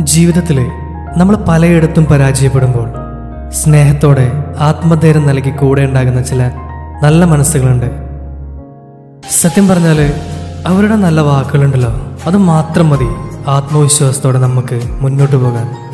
ജീവിതത്തിൽ നമ്മൾ പലയിടത്തും പരാജയപ്പെടുമ്പോൾ സ്നേഹത്തോടെ ആത്മധൈര്യം നൽകി കൂടെ ഉണ്ടാകുന്ന ചില നല്ല മനസ്സുകളുണ്ട്. സത്യം പറഞ്ഞാൽ അവരുടെ നല്ല വാക്കുകളുണ്ടല്ലോ. അത് മാത്രം മതി ആത്മവിശ്വാസത്തോടെ നമുക്ക് മുന്നോട്ട് പോകാൻ.